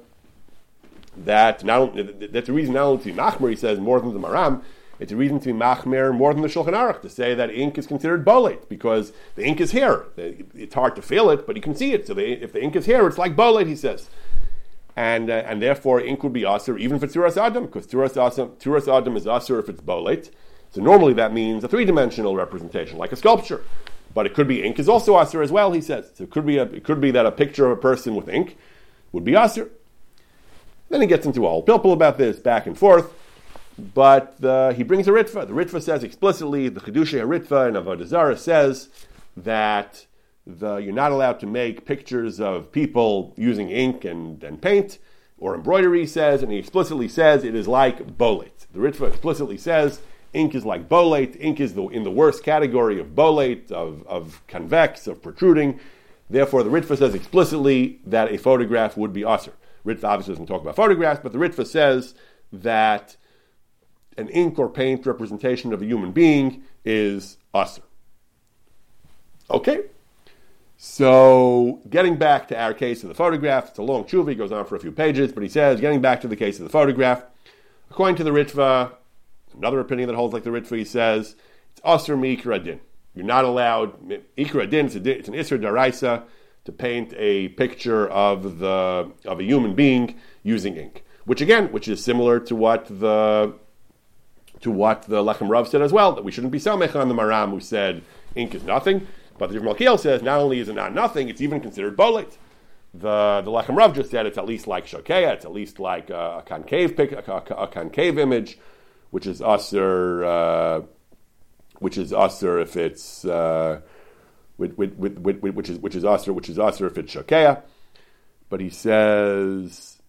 S1: that not that's a reason not only to be machmer, he says more than the maram. It's a reason to be machmer more than the Shulchan Aruch to say that ink is considered bolate because the ink is here. It's hard to feel it, but you can see it. So the, if the ink is here, it's like bolate, he says. And, uh, and therefore, ink would be asur even for Tzuras Adam, because Tzuras Adam, Tzuras Adam is asur if it's bolate. So normally that means a three dimensional representation, like a sculpture. But it could be ink is also asr as well, he says. So it could be a, it could be that a picture of a person with ink would be asr. Then he gets into a whole pilpul about this, back and forth. But uh, he brings a ritva. The ritva says explicitly, the Chedushay Ritva and Avodah says that the, you're not allowed to make pictures of people using ink and, and paint or embroidery, says, and he explicitly says it is like bolet. The Ritva explicitly says Ink is like bolate. Ink is the, in the worst category of bolate, of, of convex, of protruding. Therefore, the Ritva says explicitly that a photograph would be usher. Ritva obviously doesn't talk about photographs, but the Ritva says that an ink or paint representation of a human being is usher. Okay? So, getting back to our case of the photograph, it's a long tshuva, he goes on for a few pages, but he says, getting back to the case of the photograph, according to the Ritva, Another opinion that holds like the Ritva says it's Asr mi Ikra You're not allowed Ikra Din. It's, it's an Isra Daraisa to paint a picture of the of a human being using ink, which again, which is similar to what the to what the Lechem Rav said as well, that we shouldn't be Samech on the Maram who said ink is nothing. But the Malkiel says not only is it not nothing, it's even considered bolet. The the Lechem Rav just said it's at least like Shokea, it's at least like a, a concave pic, a, a, a concave image which is usher, uh, which is usher if it's uh, with, with, with, which is which is usher, which is usher if it's shakea. But he says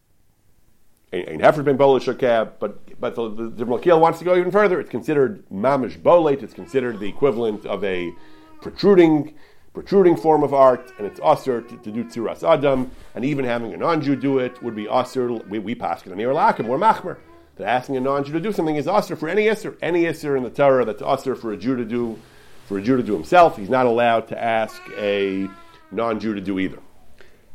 S1: ain't heifer been bolet shakea. But but the, the, the wants to go even further. It's considered mamish bolet. It's considered the equivalent of a protruding protruding form of art, and it's usher to, to, do tzuras adam, and even having a non-Jew do it would be usher. We, we pass it on lakim, we're machmer that asking a non-Jew to do something is usher for any isser. Any isser in the Torah that's usher for a Jew to do, for a Jew to do himself, he's not allowed to ask a non-Jew to do either.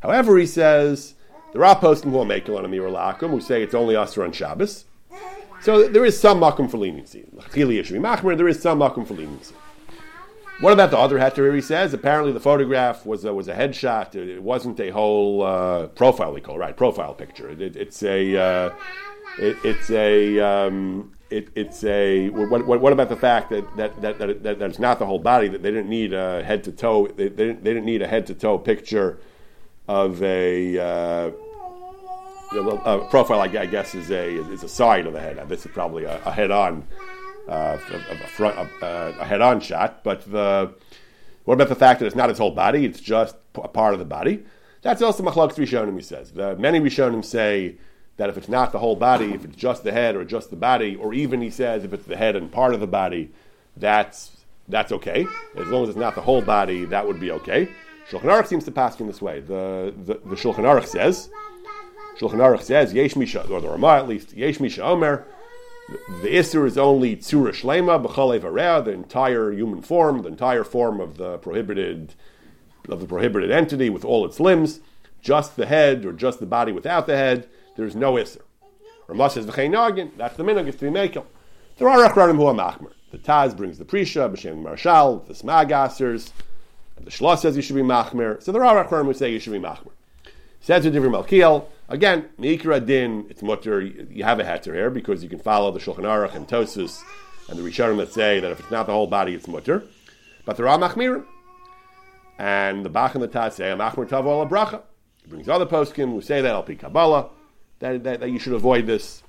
S1: However, he says there are posting who make on a lakum who say it's only usher on Shabbos. So there is some makum for leniency. There is some makum for leniency. What about the other heter? He says apparently the photograph was a, was a headshot. It wasn't a whole uh, profile. We call it, right profile picture. It, it's a uh, it, it's a um, it, it's a what, what, what, about the fact that that, that, that, that, it's not the whole body that they didn't need a head to toe they, they, didn't, they didn't need a head to toe picture of a, uh, a profile I guess is a is a side of the head. This is probably a, a head on uh, a, front a, a head on shot but the what about the fact that it's not its whole body it's just a part of the body? That's also machlok Rishonim he says. The, many Rishonim say that if it's not the whole body, if it's just the head or just the body, or even he says if it's the head and part of the body, that's that's okay. As long as it's not the whole body, that would be okay. Shulchan Aruch seems to pass in this way. The, the, the Shulchan Aruch says, Shulchan Aruch says, Yesh Misha, or the Ramah at least, Yesh Misha Omer, the Isser is only Tzura Shlema, B'chalev Areh, the entire human form, the entire form of the prohibited of the prohibited entity with all its limbs, just the head or just the body without the head, there's no Isser. Ramah says, V'chein Nagin, that's the minhag, to be makel. There are Achranim who are Machmer. The Taz brings the Prisha, B'Shem Marshal, the Smagasers, the Shloss says you should be Machmer. So there are Achranim who say you should be Machmer. Says to Divrei Malkiel, again, Mikra Din, it's mutter, you have a heter here because you can follow the Shulchan Aruch and Tosus and the Rishonim that say that if it's not the whole body, it's mutter. But there are Machmirim. And the Bach and the Taz say, Machmer Tavo Bracha. He brings other poskim who say that, Al Kabbalah that, that, that, you should avoid this.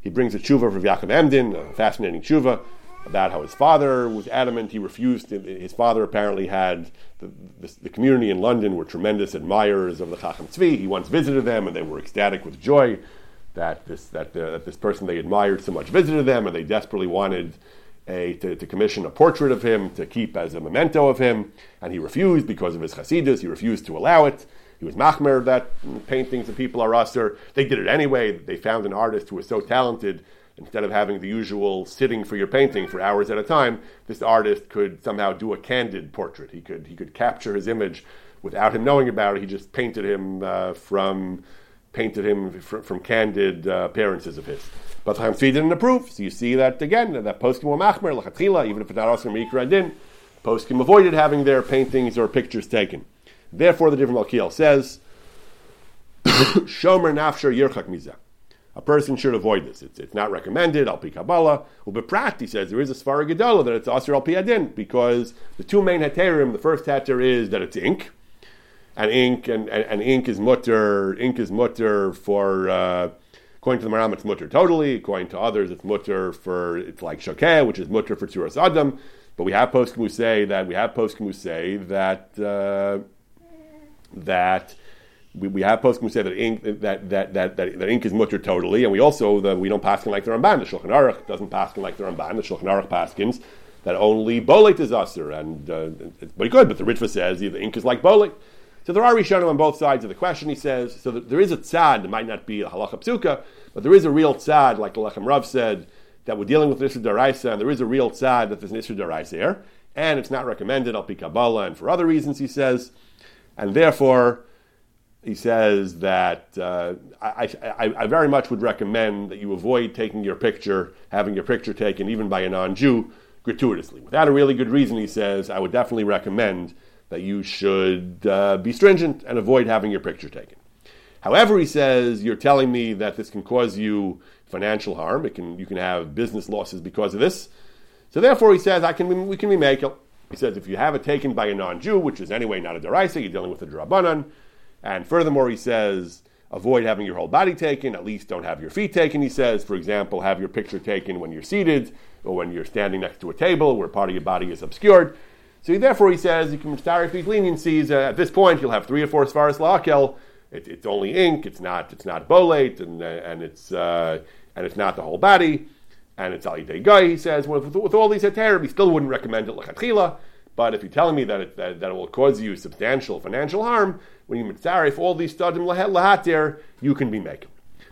S1: He brings a tshuva from Yaakov Emden, a fascinating tshuva about how his father was adamant. He refused. His father apparently had the, the, the community in London were tremendous admirers of the Chacham Tzvi. He once visited them, and they were ecstatic with joy that this that, uh, that this person they admired so much visited them, and they desperately wanted a, to, to, commission a portrait of him to keep as a memento of him, and he refused because of his chasidus. He refused to allow it. He was machmer that paintings of people are usher. They did it anyway. They found an artist who was so talented. Instead of having the usual sitting for your painting for hours at a time, this artist could somehow do a candid portrait. He could he could capture his image without him knowing about it. He just painted him uh, from painted him fr- from candid uh, appearances of his. But Chacham Tzvi didn't approve. So you see that again, that poskim were machmer, lachatchila, even if it's not also mikra din, poskim avoided having their paintings or pictures taken. Therefore, the Divrei Malkiel says, Shomer nafsher yirchak mizah. A person should avoid this. It's, it's not recommended, al pi Kabbalah. Ubeprat, he says, there is a Svara Gedola that it's Asr al pi adin, because the two main heterim, the first heter is that it's ink, and ink, and, and, and ink is mutter, ink is mutter for, uh, according to the Maram, it's mutter totally, according to others, it's mutter for, it's like shokeh, which is mutter for Tzuras Adam, but we have poskim who say that, we have poskim who say that, uh, that we, we have poskim who say that ink that that that, that, that ink is mutter totally, and we also the, we don't paskin like the Ramban. The Shulchan Aruch doesn't paskin like the Ramban. The Shulchan Aruch paskins that only bolet is aser, and uh, it's pretty good. But the Ritva says the ink is like bolet. So there are Rishonim on both sides of the question. He says so. There is a tzad. It might not be a halacha psuka, but there is a real tzad, like the Lechem Rav said, that we're dealing with Nisr Daraisa, and there is a real tzad that there's an Nisr Daraisa here, and it's not recommended al pi Kabbalah, and for other reasons, he says. And therefore, he says that uh, I, I, I, very much would recommend that you avoid taking your picture, having your picture taken even by a non Jew gratuitously. Without a really good reason, he says, I would definitely recommend that you should uh, be stringent and avoid having your picture taken. However, he says, you're telling me that this can cause you financial harm. It can, you can have business losses because of this. So therefore, he says, I can, we can be makel. He says if you have it taken by a non-Jew, which is anyway not a deraisa, you're dealing with a drabanan. And furthermore, he says avoid having your whole body taken. At least don't have your feet taken. He says, for example, have your picture taken when you're seated or when you're standing next to a table where part of your body is obscured. So therefore, he says you can start these leniencies. Uh, at this point, you'll have three or four svaras la'akel. It, it's only ink. It's not. It's not bolate, and uh, and it's uh, and it's not the whole body and it's Ali Guy, he says, with, with all these heterim, he still wouldn't recommend it lechatchila. But if you're telling me that it, that, that, it will cause you substantial financial harm, when you mitzarif all these stadim lahatir, you can be making.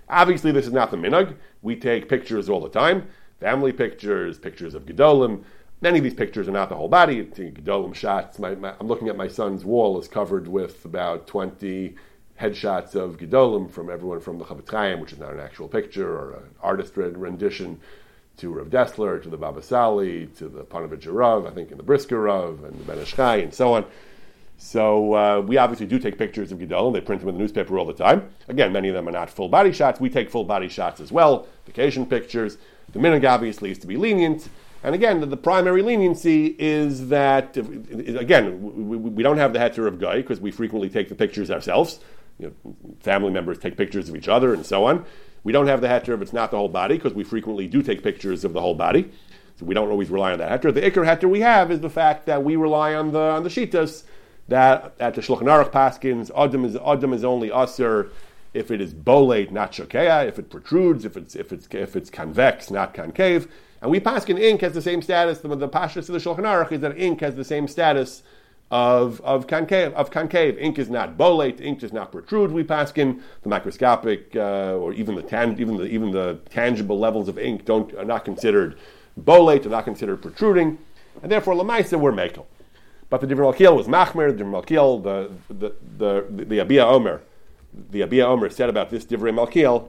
S1: Obviously, this is not the minhag. We take pictures all the time, family pictures, pictures of gedolim. Many of these pictures are not the whole body. Gedolim shots. My, my, I'm looking at my son's wall is covered with about 20 headshots of gedolim from everyone from the Chofetz Chaim, which is not an actual picture or an artist rendition to Rav Dessler, to the Baba Sali, to the Panovich Rav, I think in the Brisker Rav, and the Ben Ish Chai, and so on. So uh, we obviously do take pictures of Gedolim. They print them in the newspaper all the time. Again, many of them are not full body shots. We take full body shots as well, vacation pictures. The minhag obviously is to be lenient. And again, the, the primary leniency is that, again, we, we, don't have the heter of guy because we frequently take the pictures ourselves. You know, family members take pictures of each other and so on. We don't have the heter of it's not the whole body because we frequently do take pictures of the whole body. So we don't always rely on that heter. The ikar heter we have is the fact that we rely on the on the shitas that at the Shulchan Aruch Paskins, Adam is Adam is only usher if it is bolate, not shokea, if it protrudes, if it's if it's if it's convex, not concave. And we paskin ink has the same status. The, the pashas of the Shulchan Aruch is that ink has the same status of, of concave. Of concave, ink is not bolate, ink does not protrude. We paskin the microscopic uh, or even the tan, even the even the tangible levels of ink don't are not considered bolate, are not considered protruding, and therefore lamaisa we're mekel. But the Divrei Malkiel was Machmer, the Malkiel, the the the the, Yabia Omer, the Yabia Omer said about this Divrei Malkiel.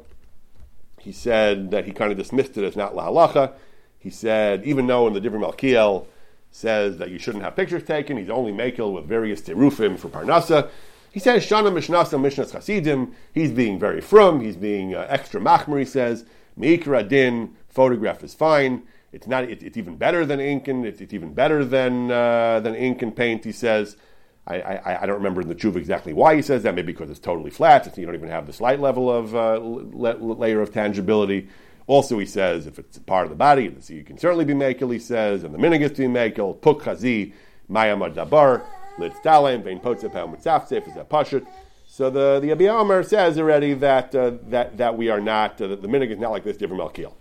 S1: He said that he kind of dismissed it as not la halacha. He said even though in the Divrei Malkiel says that you shouldn't have pictures taken, he's only makel with various terufim for parnasa. He says Shana Mishnasa Mishnas Chasidim. He's being very frum. He's being uh, extra machmer. He says Meikra Din photograph is fine. It's not. It, it's even better than ink and it's, it's even better than uh, than ink and paint. He says. I, I, I, don't remember in the tshuva exactly why he says that. Maybe because it's totally flat. It's, you don't even have the slight level of uh, layer of tangibility. Also, he says if it's a part of the body, you can certainly be makel. He says, and the minig is to be makel. Puk chazi mayamad dabar litz talem vein potzep mitzafsef is a pashut. So the the Abiyamar says already that uh, that that we are not uh, the minig is not like this Divrei Malkiel.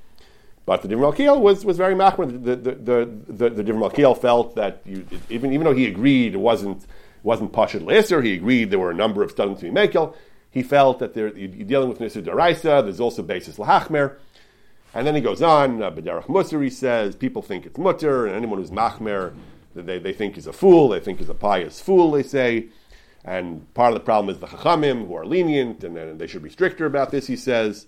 S1: But the Divrei Malkiel was, was very machmer. The, the, the, the, the Malkiel felt that you, even, even though he agreed it wasn't, wasn't Pashit Leser, he agreed there were a number of studies to be Mekel, he felt that there, you're dealing with Nisr Daraisa, there's also basis Lahachmer. And then he goes on, uh, B'derach Musar, says, people think it's mutter, and anyone who's machmer, they, they think he's a fool, they think he's a pious fool, they say. And part of the problem is the Chachamim, who are lenient, and, and they should be stricter about this, he says.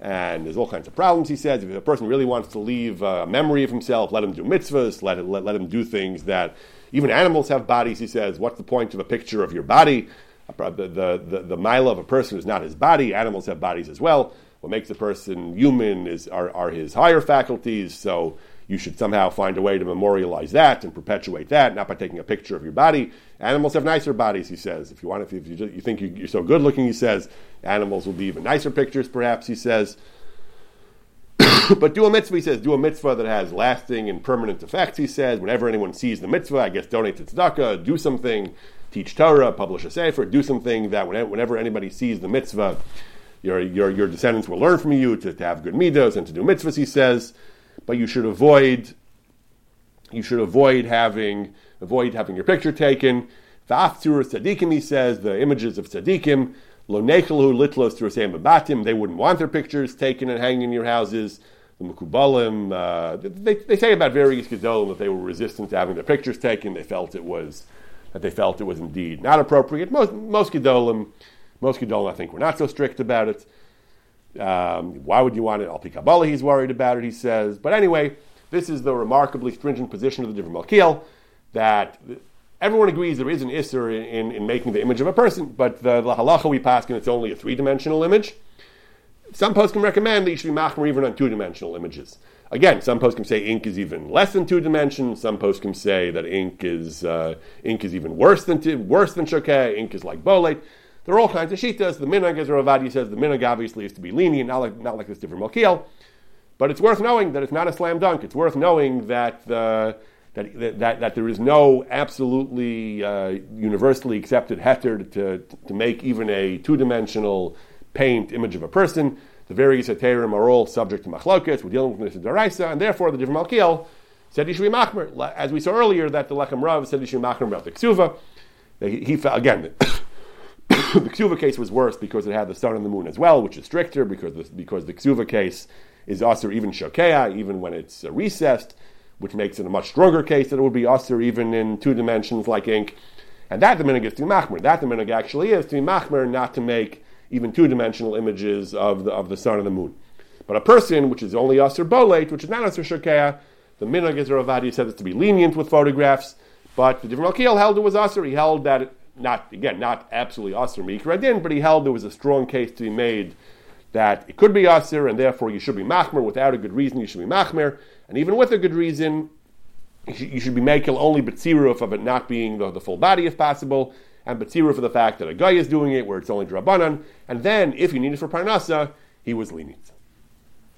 S1: And there's all kinds of problems, he says. If a person really wants to leave a memory of himself, let him do mitzvahs, let, let, let him do things that even animals have bodies, he says. What's the point of a picture of your body? The, the, the, the of a person is not his body. Animals have bodies as well. What makes a person human is, are, are his higher faculties. So you should somehow find a way to memorialize that and perpetuate that, not by taking a picture of your body. Animals have nicer bodies, he says. If you want, if you, if you, think you, are so good looking, he says, animals will be even nicer pictures, perhaps, he says. but do a mitzvah, he says, do a mitzvah that has lasting and permanent effects, he says. Whenever anyone sees the mitzvah, I guess donate to tzedakah, do something, teach Torah, publish a sefer, do something that whenever anybody sees the mitzvah, your, your, your descendants will learn from you to, to have good midos and to do mitzvahs, he says but you should avoid you should avoid having avoid having your picture taken. V'aftur tzadikim, he says, the images of tzadikim, lo nechelu litlos batim, they wouldn't want their pictures taken and hanging in your houses. The Mukubalim, uh, they, they say about various gedolim that they were resistant to having their pictures taken. They felt it was that they felt it was indeed not appropriate. Most most gedolim, most gedolim, I think, were not so strict about it. Um, why would you want it? Al Kabbalah, he's worried about it, he says. But anyway, this is the remarkably stringent position of the Divrei Malkiel that everyone agrees there is an Isser in, in, in, making the image of a person, but the, the halacha we pass and it's only a three dimensional image. Some posts can recommend that you should be machmer even on two dimensional images. Again, some posts can say ink is even less than two dimensions. Some posts can say that ink is uh, ink is even worse than two, worse than shokeh. Ink is like bolate. There are all kinds of shitas. The minhag, as Ravadi says, the minhag obviously is to be lenient, not like, not like this Divrei Malkiel. But it's worth knowing that it's not a slam dunk. It's worth knowing that that, that, that, that, there is no absolutely uh, universally accepted heter to, to make even a two dimensional paint image of a person. The various heterim are all subject to machlokas. We're dealing with this in daraisa, and therefore the Divrei Malkiel said he should be machmer. As we saw earlier, that the Lechem Rav said he should be machmer about the ksuva. He, he again, the Ksuva case was worse because it had the sun and the moon as well, which is stricter because the, because the Ksuva case is also even Shokea, even when it's uh, recessed, which makes it a much stronger case that it would be usher even in two dimensions like ink. And that the minig is to be machmer. That the minig actually is to be machmer, not to make even two dimensional images of the, of the sun and the moon. But a person which is only usher bolate, which is not usher Shokea, the minig is Ravadi said it's to be lenient with photographs, but the Divrei Malkiel held it was usher. He held that not again, not absolutely asr mikra din, but he held there was a strong case to be made that it could be asir, and therefore you should be machmer. Without a good reason, you should be machmer, and even with a good reason, you should be makel only betziruf of it not being the, the full body if possible, and betziruf for the fact that a guy is doing it where it's only drabanan, and then if you need it for parnasa, he was lenient.